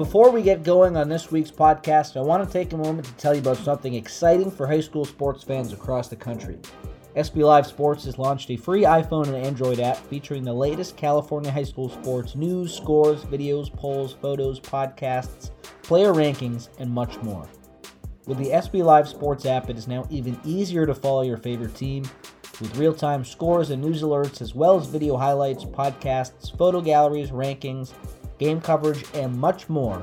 before we get going on this week's podcast, I want to take a moment to tell you about something exciting for high school sports fans across the country. SB Live Sports has launched a free iPhone and Android app featuring the latest California high school sports news, scores, videos, polls, photos, podcasts, player rankings, and much more. With the SB Live Sports app, it is now even easier to follow your favorite team with real time scores and news alerts, as well as video highlights, podcasts, photo galleries, rankings, game coverage, and much more.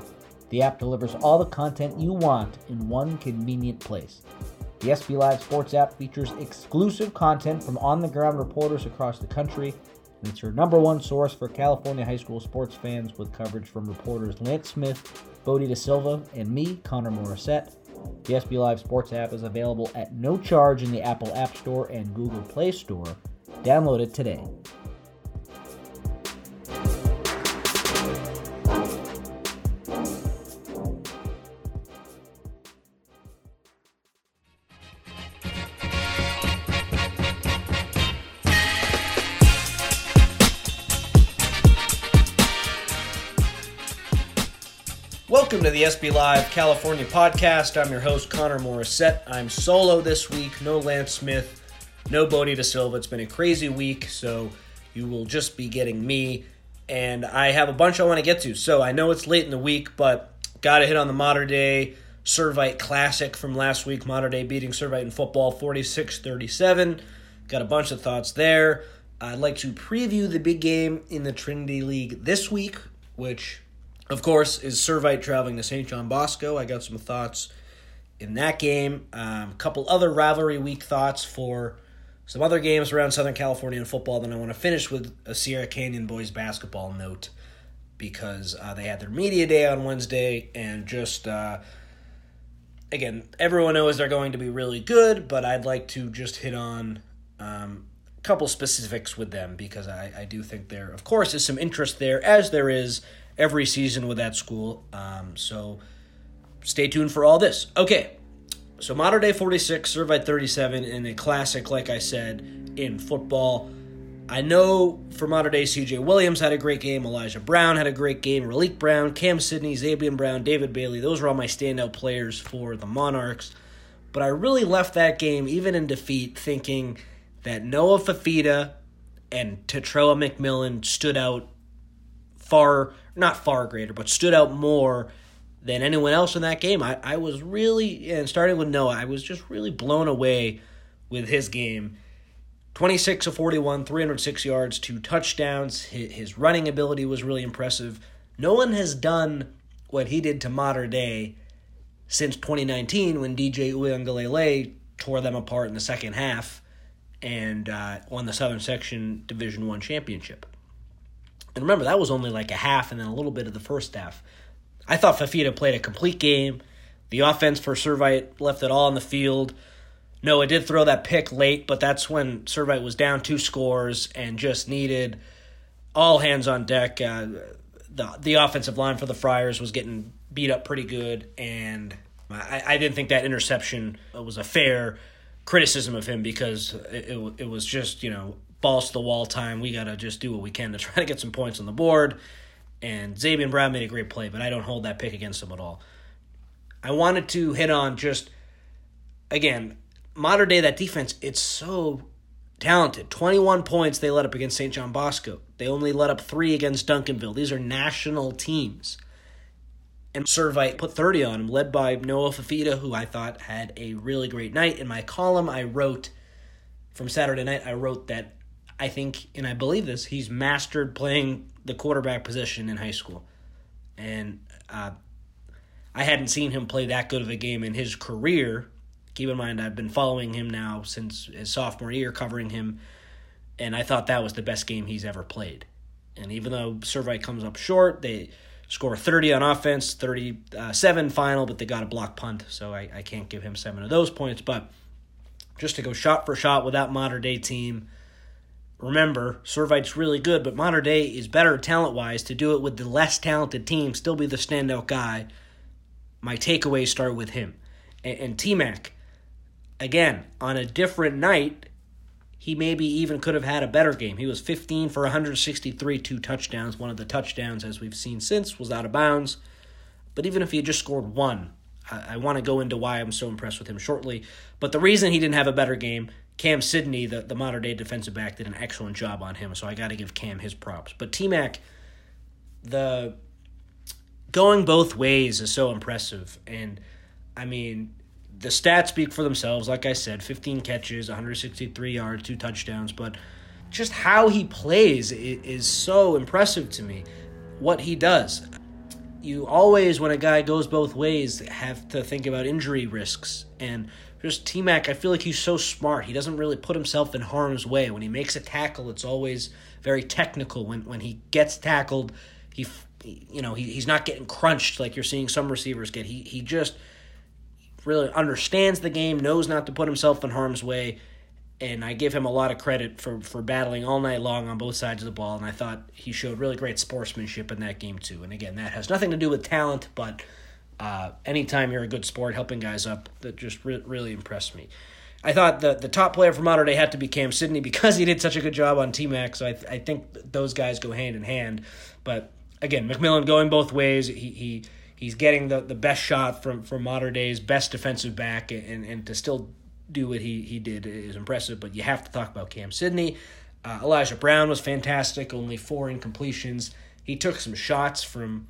The app delivers all the content you want in one convenient place. The SB Live Sports app features exclusive content from on the ground reporters across the country, and it's your number one source for California high school sports fans with coverage from reporters Lance Smith, Bodie De Silva, and me, Connor Morrissette. The SB Live Sports app is available at no charge in the Apple App Store and Google Play Store. Download it today. The SB Live California podcast. I'm your host, Connor Morrissette. I'm solo this week. No Lance Smith, no Bodie De Silva. It's been a crazy week, so you will just be getting me. And I have a bunch I want to get to. So I know it's late in the week, but got to hit on the Mater Dei Servite Classic from last week. Mater Dei beating Servite in football 46 37. Got a bunch of thoughts there. I'd like to preview the big game in the Trinity League this week, which of course, is Servite traveling to St. John Bosco. I got some thoughts in that game. Um, a couple other rivalry week thoughts for some other games around Southern California in football. Then I want to finish with a Sierra Canyon boys basketball note because uh, they had their media day on Wednesday and just. Uh, again, everyone knows they're going to be really good, but I'd like to just hit on um, a couple specifics with them because I, I do think there, of course, is some interest there, as there is every season with that school. Um, so stay tuned for all this. Okay, so Mater Dei 46, Servite 37 in a classic, like I said, in football. I know for Mater Dei, CJ Williams had a great game. Elijah Brown had a great game. Raleek Brown, Cam Sidney, Zabien Brown, David Bailey. Those were all my standout players for the Monarchs. But I really left that game, even in defeat, thinking that Noah Fifita and Tetairoa McMillan stood out far, not far greater, but stood out more than anyone else in that game. I, I was really, and starting with Noah, I was just really blown away with his game. 26 of 41, 306 yards, two touchdowns. His, running ability was really impressive. No one has done what he did to Mater Dei since 2019 when DJ Uiagalelei tore them apart in the second half and uh, won the Southern Section Division One championship. And remember, that was only like a half and then a little bit of the first half. I thought Fifita played a complete game. The offense for Servite left it all on the field. No, it did throw that pick late, but that's when Servite was down two scores and just needed all hands on deck. Uh, the the offensive line for the Friars was getting beat up pretty good, and I, I didn't think that interception was a fair criticism of him because it, it, it was just you know balls to the wall time. We got to just do what we can to try to get some points on the board. And Zabien Brown made a great play, but I don't hold that pick against him at all. I wanted to hit on just, again, Mater Dei, that defense, it's so talented. 21 points they let up against St. John Bosco. They only let up three against Duncanville. These are national teams. And Servite put 30 on him, led by Noah Fifita, who I thought had a really great night. In my column, I wrote from Saturday night, I wrote that I think, and I believe this, he's mastered playing the quarterback position in high school. And uh, I hadn't seen him play that good of a game in his career. Keep in mind, I've been following him now since his sophomore year, covering him, and I thought that was the best game he's ever played. And even though Servite comes up short, they score 30 on offense, 37 final, but they got a block punt, so I, I can't give him seven of those points. But just to go shot for shot with that Mater Dei team, Remember, Servite's really good, but Mater Dei is better talent wise to do it with the less talented team, still be the standout guy. My takeaways start with him. And, and T Mac, again, on a different night, he maybe even could have had a better game. He was 15 for 163, two touchdowns. One of the touchdowns, as we've seen since, was out of bounds. But even if he had just scored one, I, I want to go into why I'm so impressed with him shortly. But the reason he didn't have a better game, Cam Sidney, the, the Mater Dei defensive back, did an excellent job on him. So I got to give Cam his props. But T Mac, the going both ways is so impressive. And I mean, the stats speak for themselves. Like I said, 15 catches, 163 yards, two touchdowns. But just how he plays is so impressive to me. What he does. You always, when a guy goes both ways, have to think about injury risks. And just T Mac, I feel like he's so smart. He doesn't really put himself in harm's way. When he makes a tackle, it's always very technical. When when he gets tackled, he you know he, he's not getting crunched like you're seeing some receivers get. He he just really understands the game, knows not to put himself in harm's way, and I give him a lot of credit for, for battling all night long on both sides of the ball. And I thought he showed really great sportsmanship in that game too. And again, that has nothing to do with talent, but uh, anytime you're a good sport, helping guys up, that just re- really impressed me. I thought the the top player for Mater Dei had to be Cam Sidney because he did such a good job on T Mac. So I, th- I think those guys go hand in hand. But again, McMillan going both ways. He he he's getting the, the best shot from, from Mater Dei's best defensive back, and, and to still do what he, he did is impressive. But you have to talk about Cam Sidney. Uh, Elijah Brown was fantastic, only four incompletions. He took some shots from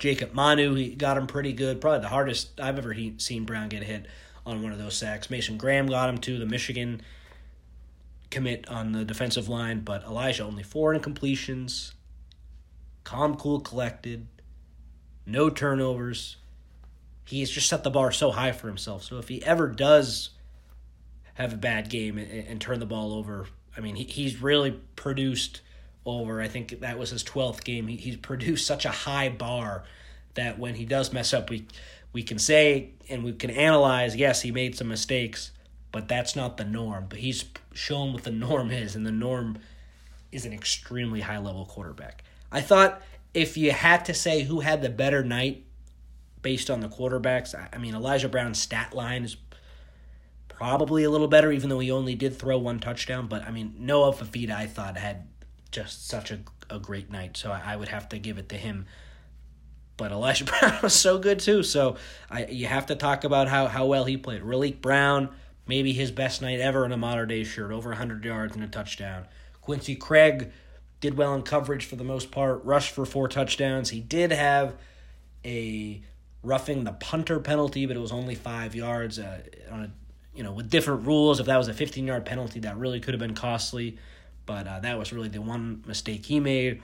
Jacob Manu. He got him pretty good. Probably the hardest I've ever he, seen Brown get hit on one of those sacks. Mason Graham got him too, the Michigan commit on the defensive line. But Elijah only four incompletions. Calm, cool, collected no turnovers. He's just set the bar so high for himself. So if he ever does have a bad game and, and turn the ball over, I mean, he, he's really produced over, I think that was his 12th game. He, he's produced such a high bar that when he does mess up, we, we can say and we can analyze, yes, he made some mistakes, but that's not the norm. But he's shown what the norm is, and the norm is an extremely high level quarterback. I thought if you had to say who had the better night based on the quarterbacks, I mean Elijah Brown's stat line is probably a little better, even though he only did throw one touchdown. But I mean Noah Fifita, I thought had just such a a great night, so I, I would have to give it to him. But Elijah Brown was so good too, so I you have to talk about how how well he played. Raleek Brown, maybe his best night ever in a Mater Dei shirt, over 100 yards and a touchdown. Quincy Craig did well in coverage for the most part, rushed for four touchdowns. He did have a roughing the punter penalty, but it was only five yards. Uh, on a, you know, with different rules, if that was a 15 yard penalty, that really could have been costly. But uh, that was really the one mistake he made.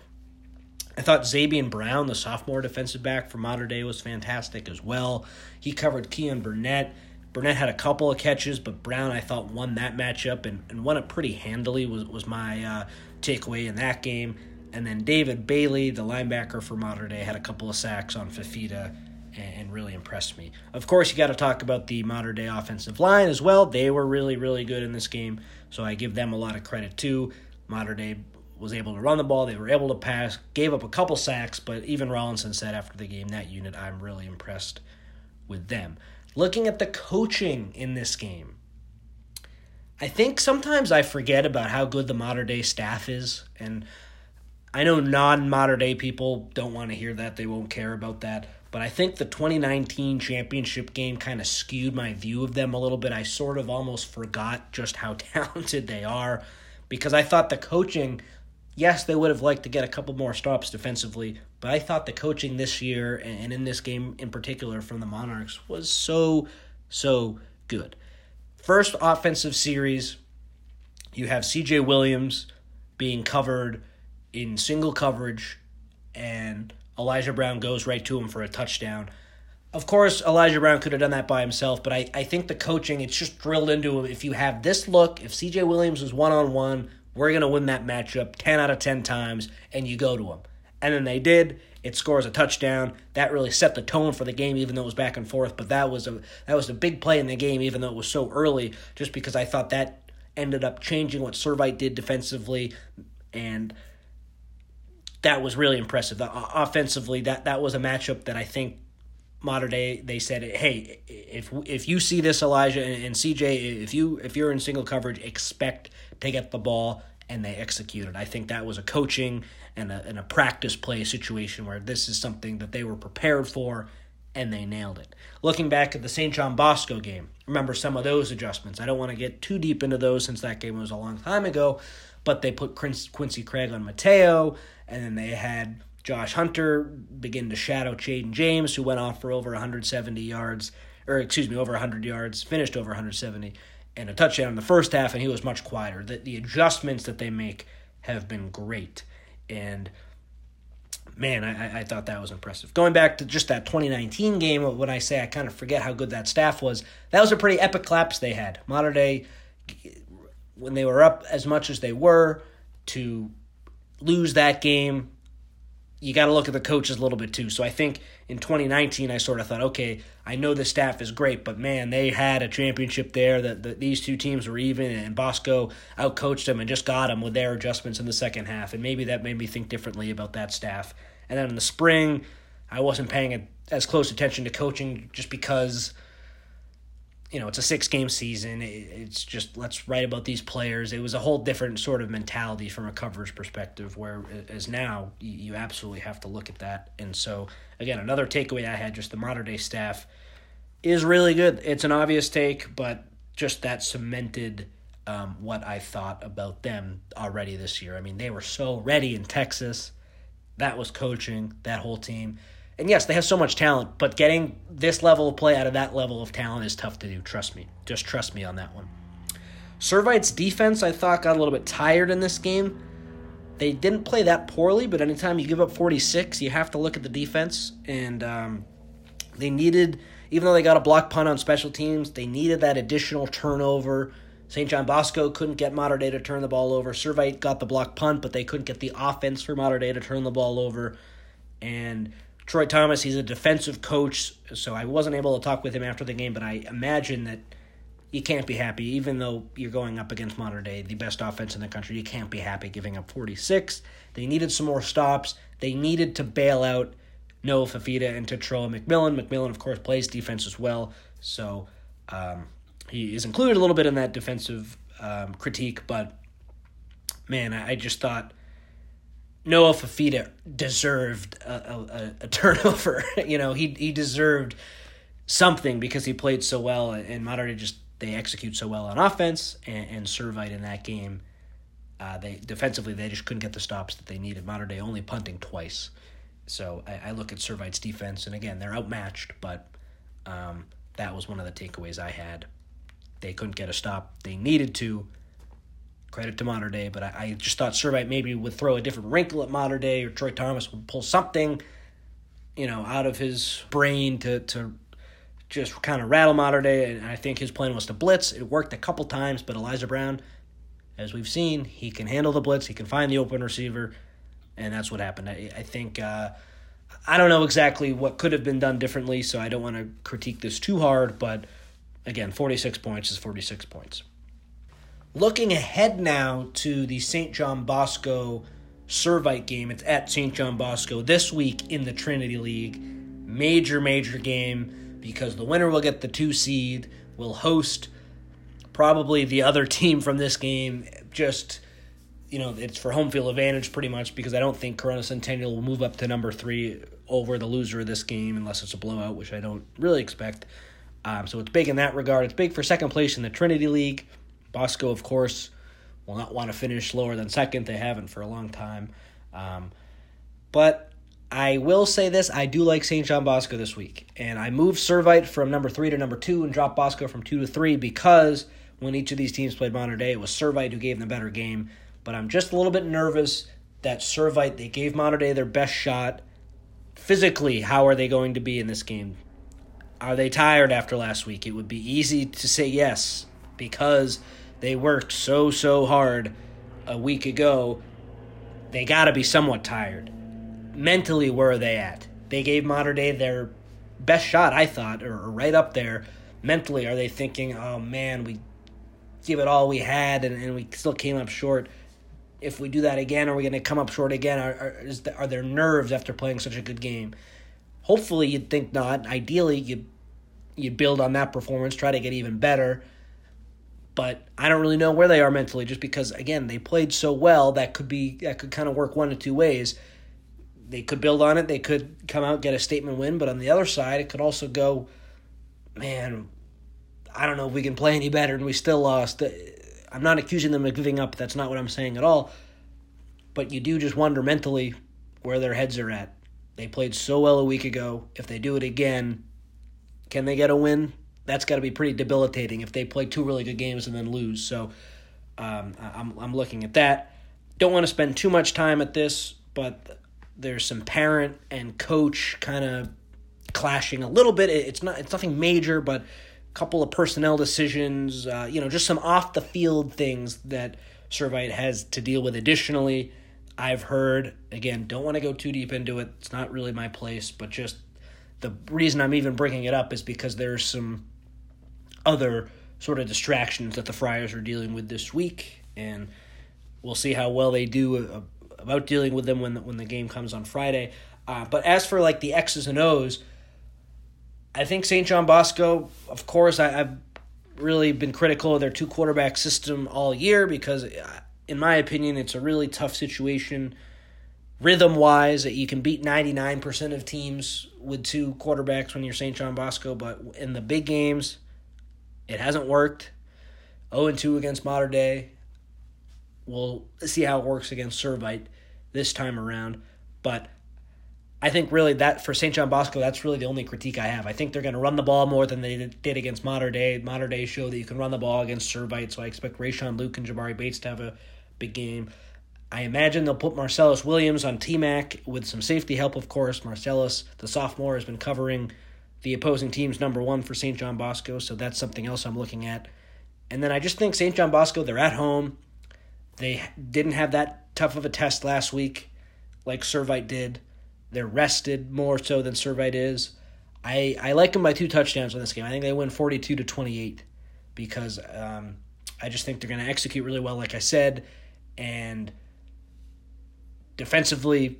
I thought Zabien Brown, the sophomore defensive back for Mater Dei, was fantastic as well. He covered Keon Burnett. Burnett had a couple of catches, but Brown I thought won that matchup and, and won it pretty handily. Was was my uh, takeaway in that game. And then David Bailey, the linebacker for Mater Dei, had a couple of sacks on Fifita and really impressed me. Of course, you got to talk about the Mater Dei offensive line as well. They were really, really good in this game, so I give them a lot of credit too. Mater Dei was able to run the ball, they were able to pass, gave up a couple sacks, but even Rollinson said after the game, that unit, I'm really impressed with them. Looking at the coaching in this game, I think sometimes I forget about how good the Mater Dei staff is. And I know non Mater Dei people don't want to hear that, they won't care about that. But I think the 2019 championship game kind of skewed my view of them a little bit. I sort of almost forgot just how talented they are because I thought the coaching, yes, they would have liked to get a couple more stops defensively, but I thought the coaching this year and in this game in particular from the Monarchs was so, so good. First offensive series, you have CJ Williams being covered in single coverage, and Elijah Brown goes right to him for a touchdown. Of course, Elijah Brown could have done that by himself, but I, I think the coaching, it's just drilled into him. If you have this look, if CJ Williams is one on one, we're going to win that matchup 10 out of 10 times, and you go to him. And then they did, it scores a touchdown. That really set the tone for the game, even though it was back and forth. But that was a that was a big play in the game, even though it was so early. Just because I thought that ended up changing what Servite did defensively, and that was really impressive. Uh, offensively, that that was a matchup that I think Mater Dei they said, hey, if if you see this Elijah and, and CJ, if you if you're in single coverage, expect to get the ball and they executed. I think that was a coaching and a, and a practice play situation where this is something that they were prepared for and they nailed it. Looking back at the St. John Bosco game, remember some of those adjustments. I don't want to get too deep into those since that game was a long time ago, but they put Quincy Craig on Mateo, and then they had Josh Hunter begin to shadow Chaden James, who went off for over 170 yards, or excuse me, over 100 yards, finished over 170 and a touchdown in the first half, and he was much quieter. The, the adjustments that they make have been great. And man, I, I thought that was impressive. Going back to just that 2019 game, when I say I kind of forget how good that staff was, that was a pretty epic collapse they had. Mater Dei, when they were up as much as they were, to lose that game you got to look at the coaches a little bit too. So I think in 2019, I sort of thought, okay, I know the staff is great, but man, they had a championship there. That the, these two teams were even, and Bosco outcoached them and just got them with their adjustments in the second half, and maybe that made me think differently about that staff. And then in the spring, I wasn't paying as close attention to coaching just because you know, it's a six game season. It's just let's write about these players. It was a whole different sort of mentality from a coverage perspective, where as now you absolutely have to look at that. And so, again, another takeaway I had just the Mater Dei staff is really good. It's an obvious take, but just that cemented um, what I thought about them already this year. I mean, they were so ready in Texas. That was coaching, that whole team. And yes, they have so much talent, but getting this level of play out of that level of talent is tough to do. Trust me. Just trust me on that one. Servite's defense, I thought, got a little bit tired in this game. They didn't play that poorly, but anytime you give up 46, you have to look at the defense. And um, they needed, even though they got a block punt on special teams, they needed that additional turnover. St. John Bosco couldn't get Mater Dei to turn the ball over. Servite got the block punt, but they couldn't get the offense for Mater Dei to turn the ball over. And Troy Thomas, he's a defensive coach, so I wasn't able to talk with him after the game, but I imagine that you can't be happy, even though you're going up against Mater Dei, the best offense in the country. You can't be happy giving up 46. They needed some more stops. They needed to bail out Noah Fifita and Tetairoa McMillan. McMillan, of course, plays defense as well, so um, he is included a little bit in that defensive um, critique, but man, I just thought Noah Fifita deserved a, a, a turnover. you know, he he deserved something because he played so well, and Mater Dei just they execute so well on offense, and, and Servite in that game, uh, they defensively they just couldn't get the stops that they needed. Mater Dei only punting twice, so I, I look at Servite's defense, and again they're outmatched, but um, that was one of the takeaways I had. They couldn't get a stop. They needed to, Credit to Mater Dei, but I, I just thought Servite maybe would throw a different wrinkle at Mater Dei, or Troy Thomas would pull something, you know, out of his brain to to just kind of rattle Mater Dei. And I think his plan was to blitz. It worked a couple times, but Elijah Brown, as we've seen, he can handle the blitz. He can find the open receiver, and that's what happened. I, I think. Uh, I don't know exactly what could have been done differently, so I don't want to critique this too hard, but again, 46 points is 46 points. Looking ahead now to the St. John Bosco Servite game. It's at St. John Bosco this week in the Trinity League. Major, major game because the winner will get the two seed, will host probably the other team from this game. Just, you know, it's for home field advantage pretty much because I don't think Corona Centennial will move up to number three over the loser of this game unless it's a blowout, which I don't really expect. Um, so it's big in that regard. It's big for second place in the Trinity League. Bosco, of course, will not want to finish lower than second. They haven't for a long time. Um, but I will say this I do like St. John Bosco this week. And I moved Servite from number three to number two and dropped Bosco from two to three because when each of these teams played Mater Dei, it was Servite who gave them the better game. But I'm just a little bit nervous that Servite, they gave Mater Dei their best shot. Physically, how are they going to be in this game? Are they tired after last week? It would be easy to say yes because they worked so, so hard a week ago. They got to be somewhat tired. Mentally, where are they at? They gave Mater Dei their best shot, I thought, or, or right up there. Mentally, are they thinking, oh man, we give it all we had and, and we still came up short? If we do that again, are we going to come up short again? Are, are, is the, are there nerves after playing such a good game? Hopefully, you'd think not. Ideally, you you build on that performance, try to get even better but I don't really know where they are mentally just because again, they played so well that could be that could kind of work one of two ways. They could build on it, they could come out get a statement win, but on the other side, it could also go man, I don't know if we can play any better and we still lost. Uh, I'm not accusing them of giving up. That's not what I'm saying at all. But you do just wonder mentally where their heads are at. They played so well a week ago. If they do it again, can they get a win? That's got to be pretty debilitating if they play two really good games and then lose. So um, I'm I'm looking at that. Don't want to spend too much time at this, but there's some parent and coach kind of clashing a little bit. It's not it's nothing major, but a couple of personnel decisions. Uh, you know, just some off the field things that Servite has to deal with. Additionally, I've heard again. Don't want to go too deep into it. It's not really my place, but just the reason I'm even bringing it up is because there's some other sort of distractions that the Friars are dealing with this week, and we'll see how well they do uh, about dealing with them when the, when the game comes on Friday. Uh, but as for like the X's and O's, I think St. John Bosco, of course, I, have really been critical of their two quarterback system all year because, uh, in my opinion, it's a really tough situation rhythm wise that you can beat 99% of teams with two quarterbacks when you're St. John Bosco, but in the big games, it hasn't worked. 0 2 against Mater Dei. We'll see how it works against Servite this time around. But I think really that for St. John Bosco, that's really the only critique I have. I think they're going to run the ball more than they did against Mater Dei. Mater Dei show that you can run the ball against Servite, so I expect Rayshon Luke and Jabari Bates to have a big game. I imagine they'll put Marcellus Williams on T-Mac with some safety help, of course. Marcellus, the sophomore, has been covering the opposing team's number one for St. John Bosco, so that's something else I'm looking at. And then I just think St. John Bosco, they're at home. They didn't have that tough of a test last week like Servite did. They're rested more so than Servite is. I, I like them by two touchdowns in this game. I think they win 42 to 28 because um, I just think they're going to execute really well, like I said. And defensively,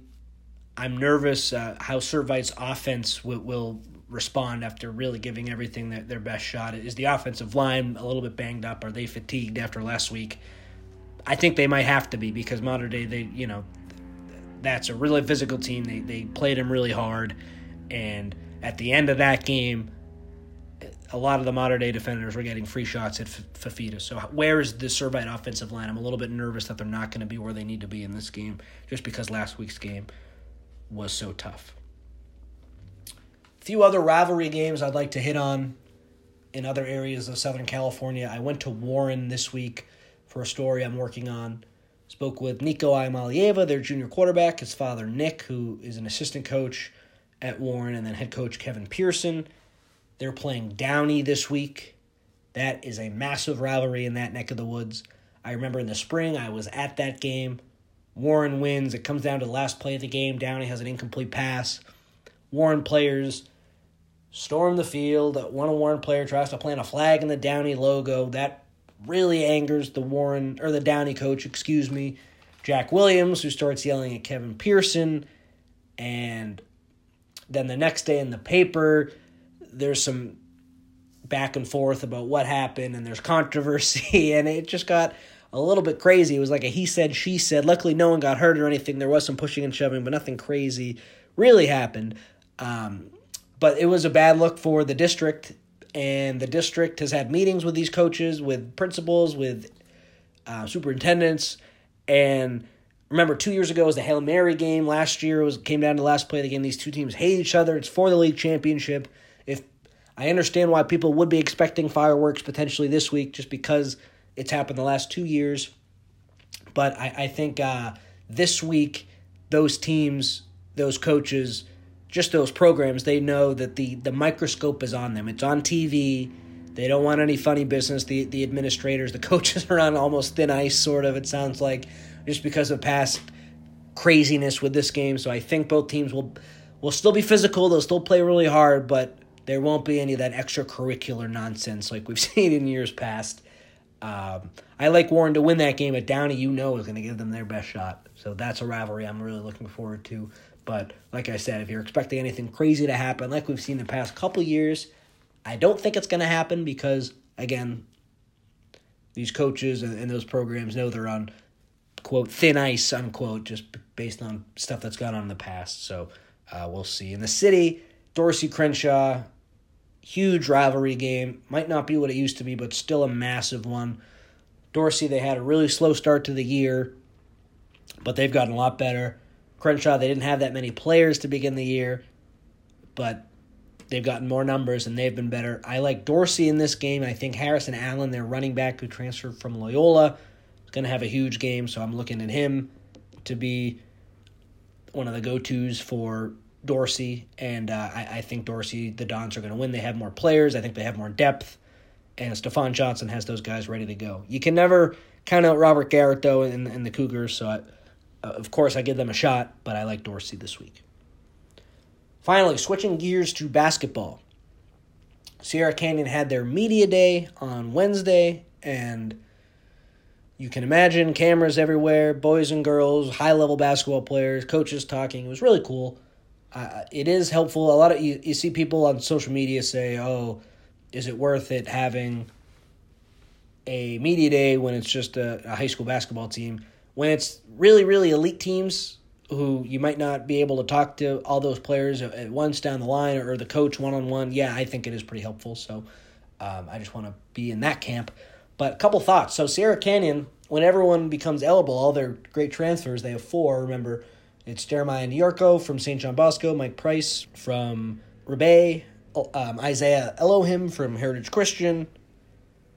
I'm nervous uh, how Servite's offense will, will respond after really giving everything their, their best shot? Is the offensive line a little bit banged up? Are they fatigued after last week? I think they might have to be because Mater Dei they you know, that's a really physical team. They they played them really hard, and at the end of that game, a lot of the Mater Dei defenders were getting free shots at Fifita. So where is the Servite offensive line? I'm a little bit nervous that they're not going to be where they need to be in this game, just because last week's game was so tough few other rivalry games I'd like to hit on in other areas of Southern California. I went to Warren this week for a story I'm working on. Spoke with Nico Iamaleava, their junior quarterback, his father Nick, who is an assistant coach at Warren, and then head coach Kevin Pearson. They're playing Downey this week. That is a massive rivalry in that neck of the woods. I remember in the spring I was at that game. Warren wins. It comes down to the last play of the game. Downey has an incomplete pass. Warren players storm the field. One Warren player tries to plant a flag in the Downey logo. That really angers the Warren or the Downey coach, excuse me, Jack Williams, who starts yelling at Kevin Pearson. And then the next day in the paper, there's some back and forth about what happened, and there's controversy, and it just got a little bit crazy. It was like a he said, she said. Luckily, no one got hurt or anything. There was some pushing and shoving, but nothing crazy really happened. Um, but it was a bad look for the district, and the district has had meetings with these coaches, with principals, with uh, superintendents, and remember two years ago was the Hail Mary game. Last year was came down to the last play of the game. These two teams hate each other. It's for the league championship. If I understand why people would be expecting fireworks potentially this week, just because it's happened the last two years, but I, I think uh, this week those teams, those coaches just those programs, they know that the the microscope is on them. It's on TV. They don't want any funny business. The the administrators, the coaches are on almost thin ice, sort of. It sounds like just because of past craziness with this game. So I think both teams will will still be physical. They'll still play really hard, but there won't be any of that extracurricular nonsense like we've seen in years past. Um, I like Warren to win that game, but Downey, you know, is going to give them their best shot. So that's a rivalry I'm really looking forward to. But like I said, if you're expecting anything crazy to happen, like we've seen the past couple years, I don't think it's going to happen because, again, these coaches and, and those programs know they're on quote thin ice unquote just based on stuff that's gone on in the past. So uh, we'll see. In the city, Dorsey Crenshaw, huge rivalry game. Might not be what it used to be, but still a massive one. Dorsey, they had a really slow start to the year, but they've gotten a lot better. Crenshaw, they didn't have that many players to begin the year, but they've gotten more numbers and they've been better. I like Dorsey in this game. I think Harrison Allen, their running back who transferred from Loyola, is going to have a huge game, so I'm looking at him to be one of the go tos for Dorsey. And uh, I, I, think Dorsey, the Dons are going to win. They have more players, I think they have more depth, and Stefan Johnson has those guys ready to go. You can never count out Robert Garrett, though, and, and the Cougars, so I, uh, of course I give them a shot, but I like Dorsey this week. Finally, switching gears to basketball. Sierra Canyon had their media day on Wednesday, and you can imagine cameras everywhere, boys and girls, high level basketball players, coaches talking. It was really cool. Uh, it is helpful. A lot of you, you see people on social media say, "Oh, is it worth it having a media day when it's just a, a high school basketball team?" When it's really, really elite teams, who you might not be able to talk to all those players at once down the line or the coach one on one. Yeah, I think it is pretty helpful. So um, I just want to be in that camp. But a couple thoughts. So Sierra Canyon, when everyone becomes eligible, all their great transfers, they have four. Remember, it's Jeremiah Niorco from St. John Bosco, Mike Price from Rebay, um, Isaiah Elohim from Heritage Christian,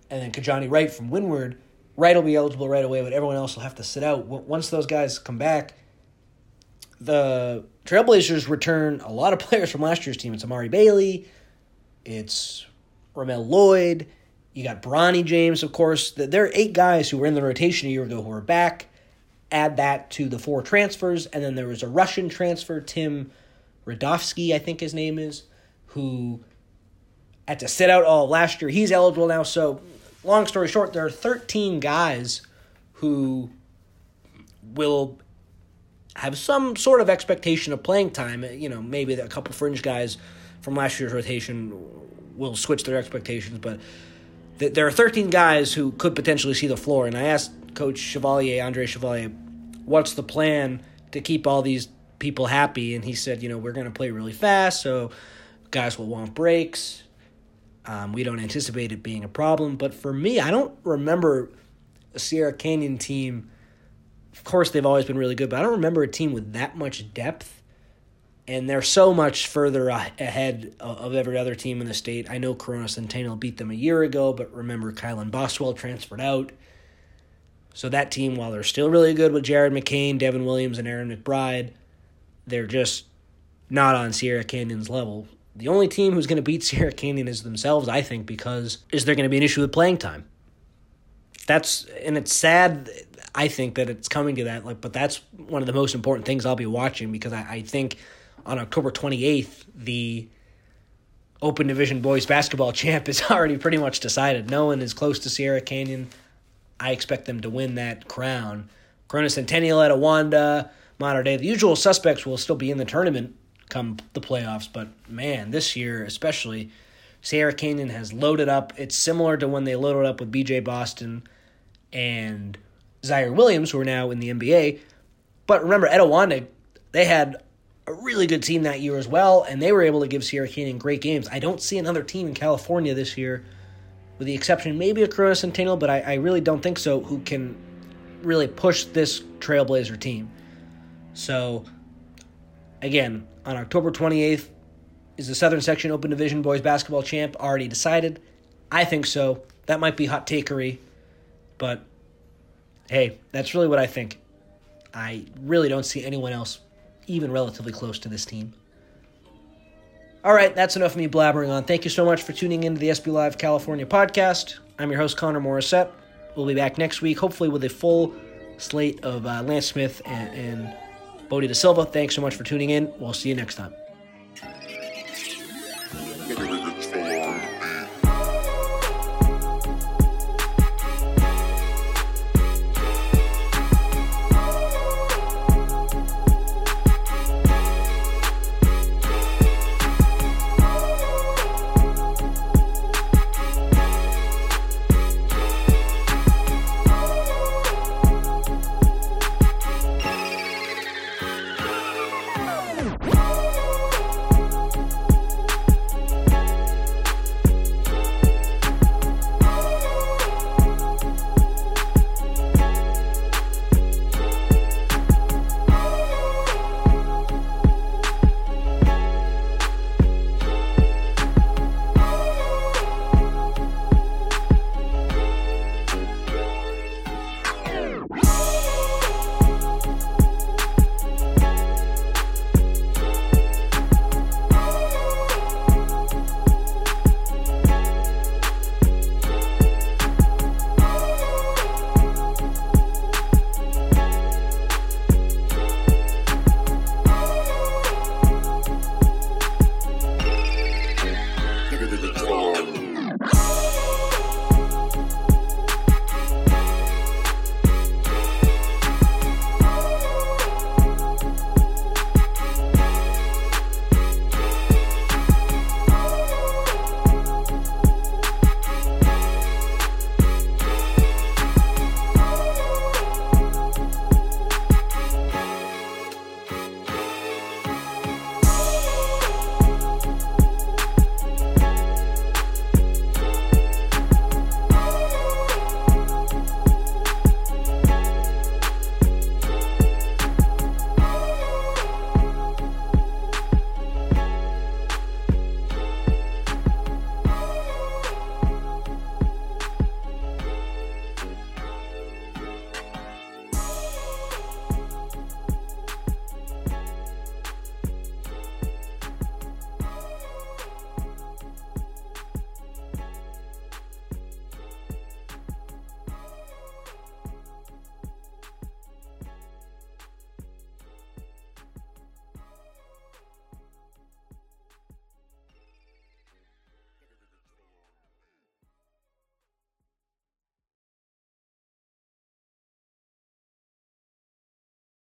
and then Kijani Wright from Windward. Wright will be eligible right away, but everyone else will have to sit out. Once those guys come back, the Trailblazers return a lot of players from last year's team. It's Amari Bailey, it's Ramel Lloyd, you got Bronny James, of course. There are eight guys who were in the rotation a year ago who are back. Add that to the four transfers, and then there was a Russian transfer, Tim Radovsky, I think his name is, who had to sit out all last year. He's eligible now. So, long story short, there are 13 guys who will have some sort of expectation of playing time. You know, maybe a couple fringe guys from last year's rotation will switch their expectations, but th- there are 13 guys who could potentially see the floor. And I asked Coach Chevalier, Andre Chevalier, what's the plan to keep all these people happy? And he said, you know, we're going to play really fast, so guys will want breaks. Um, we don't anticipate it being a problem. But for me, I don't remember a Sierra Canyon team of course, they've always been really good, but I don't remember a team with that much depth. And they're so much further ahead of every other team in the state. I know Corona Centennial beat them a year ago, but remember Kylan Boswell transferred out. So that team, while they're still really good with Jared McCain, Devin Williams, and Aaron McBride, they're just not on Sierra Canyon's level. The only team who's going to beat Sierra Canyon is themselves, I think, because is there going to be an issue with playing time? That's and it's sad I think that it's coming to that. Like, but that's one of the most important things I'll be watching because I, I think on October 28th, the Open Division boys basketball champ is already pretty much decided. No one is close to Sierra Canyon. I expect them to win that crown. Corona Centennial Etiwanda, Mater Dei. The usual suspects will still be in the tournament come the playoffs, but man, this year especially, Sierra Canyon has loaded up. It's similar to when they loaded up with BJ Boston and Ziaire Williams, who are now in the NBA. But remember, Etiwanda, they had a really good team that year as well, and they were able to give Sierra Canyon great games. I don't see another team in California this year, with the exception maybe of Corona Centennial, but I, I really don't think so, who can really push this Trailblazer team. So, again, on October 28th, is the Southern Section Open Division Boys Basketball Champ already decided? I think so. That might be hot takery, but hey, that's really what I think. I really don't see anyone else even relatively close to this team. All right, that's enough of me blabbering on. Thank you so much for tuning into the SB Live California podcast. I'm your host, Connor Morrissette. We'll be back next week, hopefully with a full slate of uh, Lance Smith and, and Bodie De Silva. Thanks so much for tuning in. We'll see you next time.